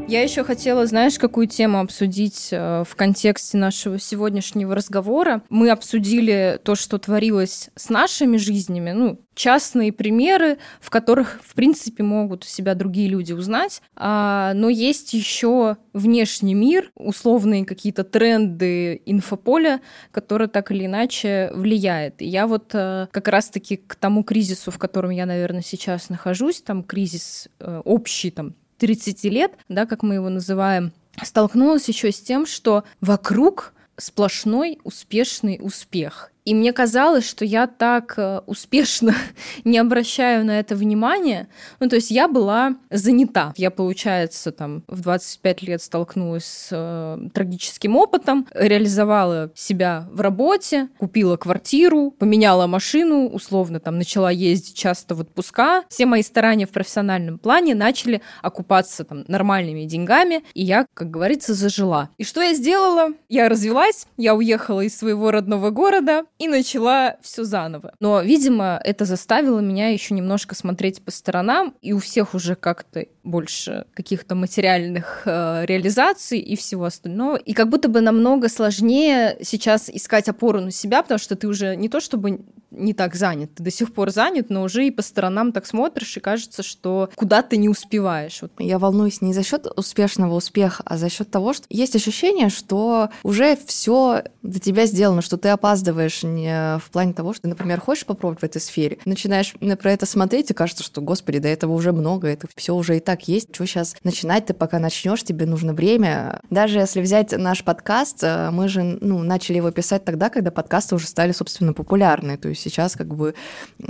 Я еще хотела, знаешь, какую тему обсудить э, в контексте нашего сегодняшнего разговора. Мы обсудили то, что творилось с нашими жизнями, ну, частные примеры, в которых, в принципе, могут себя другие люди узнать. А, но есть еще внешний мир, условные какие-то тренды инфополя, которые так или иначе влияет. И я вот э, как раз-таки к тому кризису, в котором я, наверное, сейчас нахожусь, там кризис э, общий, там 30 лет, да, как мы его называем, столкнулась еще с тем, что вокруг сплошной успешный успех. И мне казалось, что я так э, успешно не обращаю на это внимания. Ну, то есть я была занята. Я, получается, там в 25 лет столкнулась с э, трагическим опытом, реализовала себя в работе, купила квартиру, поменяла машину, условно там начала ездить часто в отпуска. Все мои старания в профессиональном плане начали окупаться там нормальными деньгами, и я, как говорится, зажила. И что я сделала? Я развелась, я уехала из своего родного города, и начала все заново. Но, видимо, это заставило меня еще немножко смотреть по сторонам, и у всех уже как-то больше каких-то материальных э, реализаций и всего остального. И как будто бы намного сложнее сейчас искать опору на себя, потому что ты уже не то чтобы не так занят, ты до сих пор занят, но уже и по сторонам так смотришь, и кажется, что куда ты не успеваешь. Вот. Я волнуюсь не за счет успешного успеха, а за счет того, что есть ощущение, что уже все для тебя сделано, что ты опаздываешь не в плане того, что например, хочешь попробовать в этой сфере, начинаешь про это смотреть, и кажется, что, господи, до этого уже много, это все уже и так есть. Что сейчас начинать ты, пока начнешь, тебе нужно время. Даже если взять наш подкаст, э, мы же ну, начали его писать тогда, когда подкасты уже стали, собственно, популярны. То есть сейчас как бы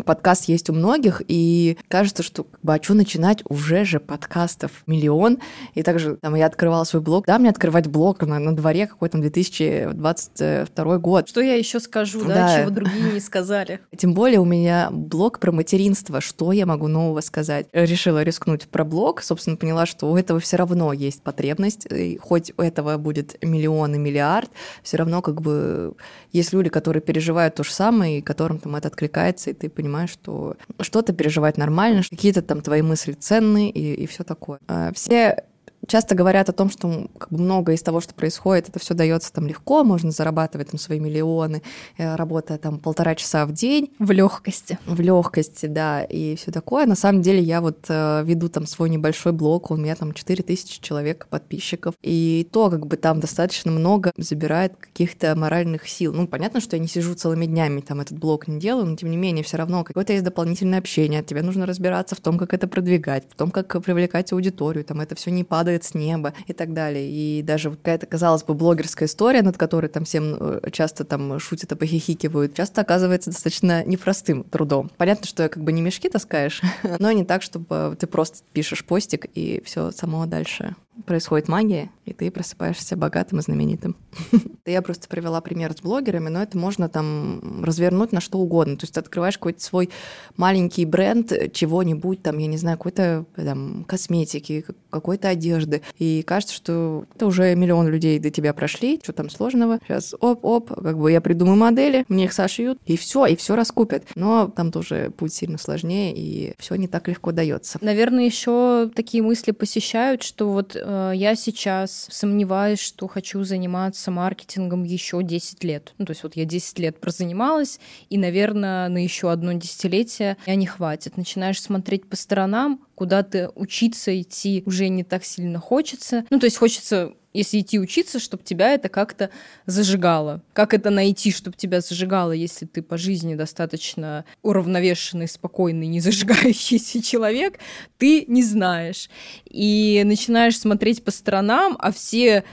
подкаст есть у многих, и кажется, что как бы, а что начинать? Уже же подкастов миллион. И также там я открывала свой блог. Да, мне открывать блог на, на дворе какой то 2022 год. Что я еще скажу, да, да, чего другие не сказали. Тем более у меня блог про материнство. Что я могу нового сказать? Решила рискнуть про блог. Собственно, поняла, что у этого все равно есть потребность. И хоть у этого будет миллион и миллиард, все равно как бы есть люди, которые переживают то же самое, и которым там это откликается, и ты понимаешь, что что-то переживать нормально, какие-то там твои мысли ценные и, и все такое. А все часто говорят о том, что как бы многое из того, что происходит, это все дается там легко, можно зарабатывать там свои миллионы, э, работая там полтора часа в день. В легкости. В легкости, да, и все такое. На самом деле я вот э, веду там свой небольшой блог, у меня там 4000 человек подписчиков, и то как бы там достаточно много забирает каких-то моральных сил. Ну, понятно, что я не сижу целыми днями, там этот блог не делаю, но тем не менее все равно какое-то есть дополнительное общение, тебе нужно разбираться в том, как это продвигать, в том, как привлекать аудиторию, там это все не падает падает с неба и так далее. И даже какая-то, казалось бы, блогерская история, над которой там всем э, часто там шутят и похихикивают, часто оказывается достаточно непростым трудом. Понятно, что как бы не мешки таскаешь, но не так, чтобы ты просто пишешь постик и все само дальше происходит магия, и ты просыпаешься богатым и знаменитым. Я просто привела пример с блогерами, но это можно там развернуть на что угодно. То есть ты открываешь какой-то свой маленький бренд чего-нибудь, там, я не знаю, какой-то там косметики, какой-то одежды, и кажется, что это уже миллион людей до тебя прошли, что там сложного. Сейчас оп-оп, как бы я придумаю модели, мне их сошьют, и все, и все раскупят. Но там тоже будет сильно сложнее, и все не так легко дается. Наверное, еще такие мысли посещают, что вот я сейчас сомневаюсь, что хочу заниматься маркетингом еще 10 лет. Ну, то есть вот я 10 лет прозанималась, и, наверное, на еще одно десятилетие я не хватит. Начинаешь смотреть по сторонам, куда-то учиться идти уже не так сильно хочется. Ну, то есть хочется если идти учиться, чтобы тебя это как-то зажигало. Как это найти, чтобы тебя зажигало, если ты по жизни достаточно уравновешенный, спокойный, не зажигающийся человек, ты не знаешь. И начинаешь смотреть по сторонам, а все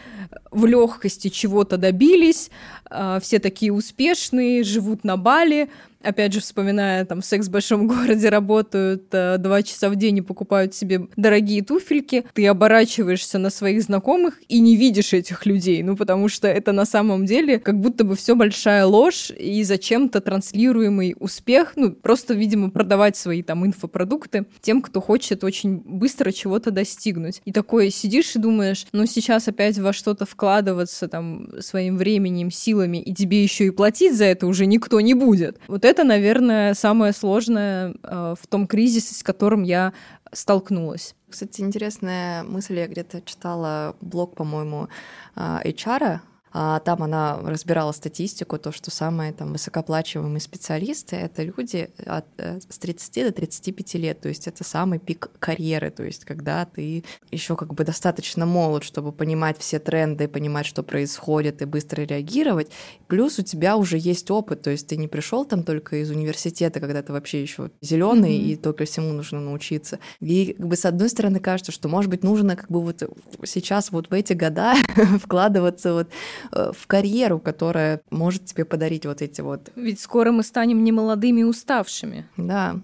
в легкости чего-то добились, а, все такие успешные, живут на Бали, опять же, вспоминая, там, секс в большом городе работают э, два часа в день и покупают себе дорогие туфельки, ты оборачиваешься на своих знакомых и не видишь этих людей, ну, потому что это на самом деле как будто бы все большая ложь и зачем-то транслируемый успех, ну, просто, видимо, продавать свои там инфопродукты тем, кто хочет очень быстро чего-то достигнуть. И такое сидишь и думаешь, ну, сейчас опять во что-то вкладываться там своим временем, силами, и тебе еще и платить за это уже никто не будет. Вот это наверное, самое сложное э, в том кризисе, с которым я столкнулась. Кстати, интересная мысль, я где-то читала блог, по-моему, HR, а, там она разбирала статистику, то, что самые там высокооплачиваемые специалисты — это люди от, э, с 30 до 35 лет, то есть это самый пик карьеры, то есть когда ты еще как бы достаточно молод, чтобы понимать все тренды, понимать, что происходит, и быстро реагировать. Плюс у тебя уже есть опыт, то есть ты не пришел там только из университета, когда ты вообще еще зеленый mm-hmm. и только всему нужно научиться. И как бы с одной стороны кажется, что может быть нужно как бы вот сейчас вот в эти года вкладываться вот в карьеру, которая может тебе подарить вот эти вот... Ведь скоро мы станем не молодыми и уставшими. Да.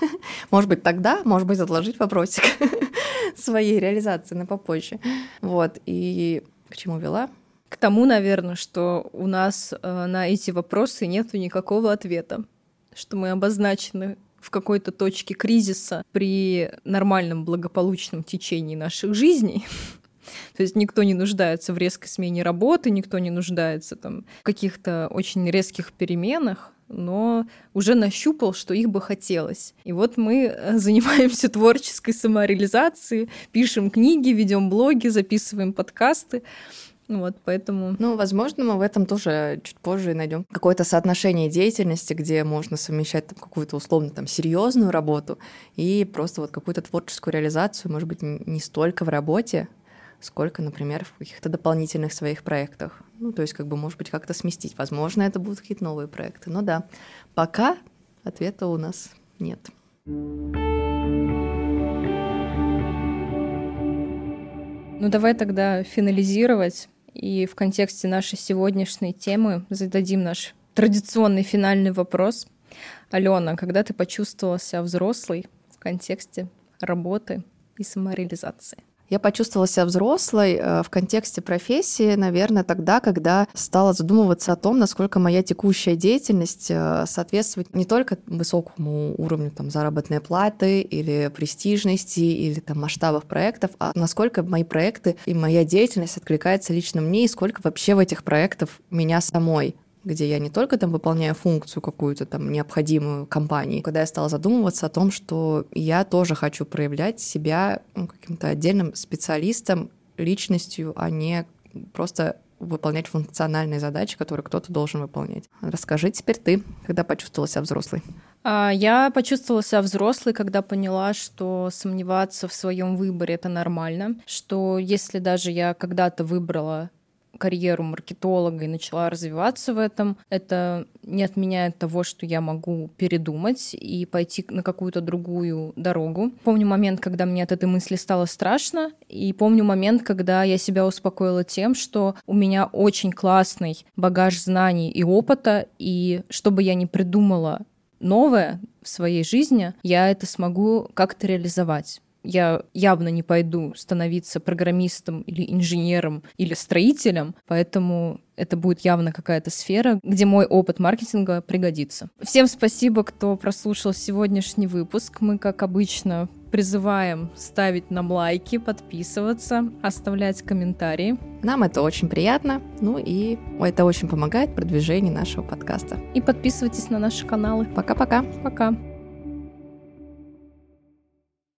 Может быть, тогда, может быть, отложить вопросик своей реализации на попозже. Вот, и к чему вела? К тому, наверное, что у нас э, на эти вопросы нет никакого ответа, что мы обозначены в какой-то точке кризиса при нормальном благополучном течении наших жизней, То есть никто не нуждается в резкой смене работы, никто не нуждается там, в каких-то очень резких переменах, но уже нащупал, что их бы хотелось. И вот мы э, занимаемся творческой самореализацией, пишем книги, ведем блоги, записываем подкасты. Вот, поэтому... Ну, возможно, мы в этом тоже чуть позже найдем какое-то соотношение деятельности, где можно совмещать там, какую-то условно там серьезную работу и просто вот какую-то творческую реализацию, может быть, не столько в работе, сколько, например, в каких-то дополнительных своих проектах. Ну, то есть, как бы, может быть, как-то сместить. Возможно, это будут какие-то новые проекты. Но да, пока ответа у нас нет. Ну, давай тогда финализировать. И в контексте нашей сегодняшней темы зададим наш традиционный финальный вопрос. Алена, когда ты почувствовала себя взрослой в контексте работы и самореализации? Я почувствовала себя взрослой э, в контексте профессии, наверное, тогда, когда стала задумываться о том, насколько моя текущая деятельность э, соответствует не только высокому уровню там, заработной платы или престижности, или там, масштабов проектов, а насколько мои проекты и моя деятельность откликается лично мне, и сколько вообще в этих проектах меня самой где я не только там выполняю функцию какую-то там необходимую компании, когда я стала задумываться о том, что я тоже хочу проявлять себя ну, каким-то отдельным специалистом, личностью, а не просто выполнять функциональные задачи, которые кто-то должен выполнять. Расскажи теперь ты, когда почувствовала себя взрослой. А, я почувствовала себя взрослой, когда поняла, что сомневаться в своем выборе это нормально, что если даже я когда-то выбрала карьеру маркетолога и начала развиваться в этом, это не отменяет того, что я могу передумать и пойти на какую-то другую дорогу. Помню момент, когда мне от этой мысли стало страшно, и помню момент, когда я себя успокоила тем, что у меня очень классный багаж знаний и опыта, и что бы я ни придумала новое в своей жизни, я это смогу как-то реализовать я явно не пойду становиться программистом или инженером или строителем, поэтому это будет явно какая-то сфера, где мой опыт маркетинга пригодится. Всем спасибо, кто прослушал сегодняшний выпуск. Мы, как обычно, призываем ставить нам лайки, подписываться, оставлять комментарии. Нам это очень приятно, ну и это очень помогает продвижению нашего подкаста. И подписывайтесь на наши каналы. Пока-пока. Пока. -пока. Пока.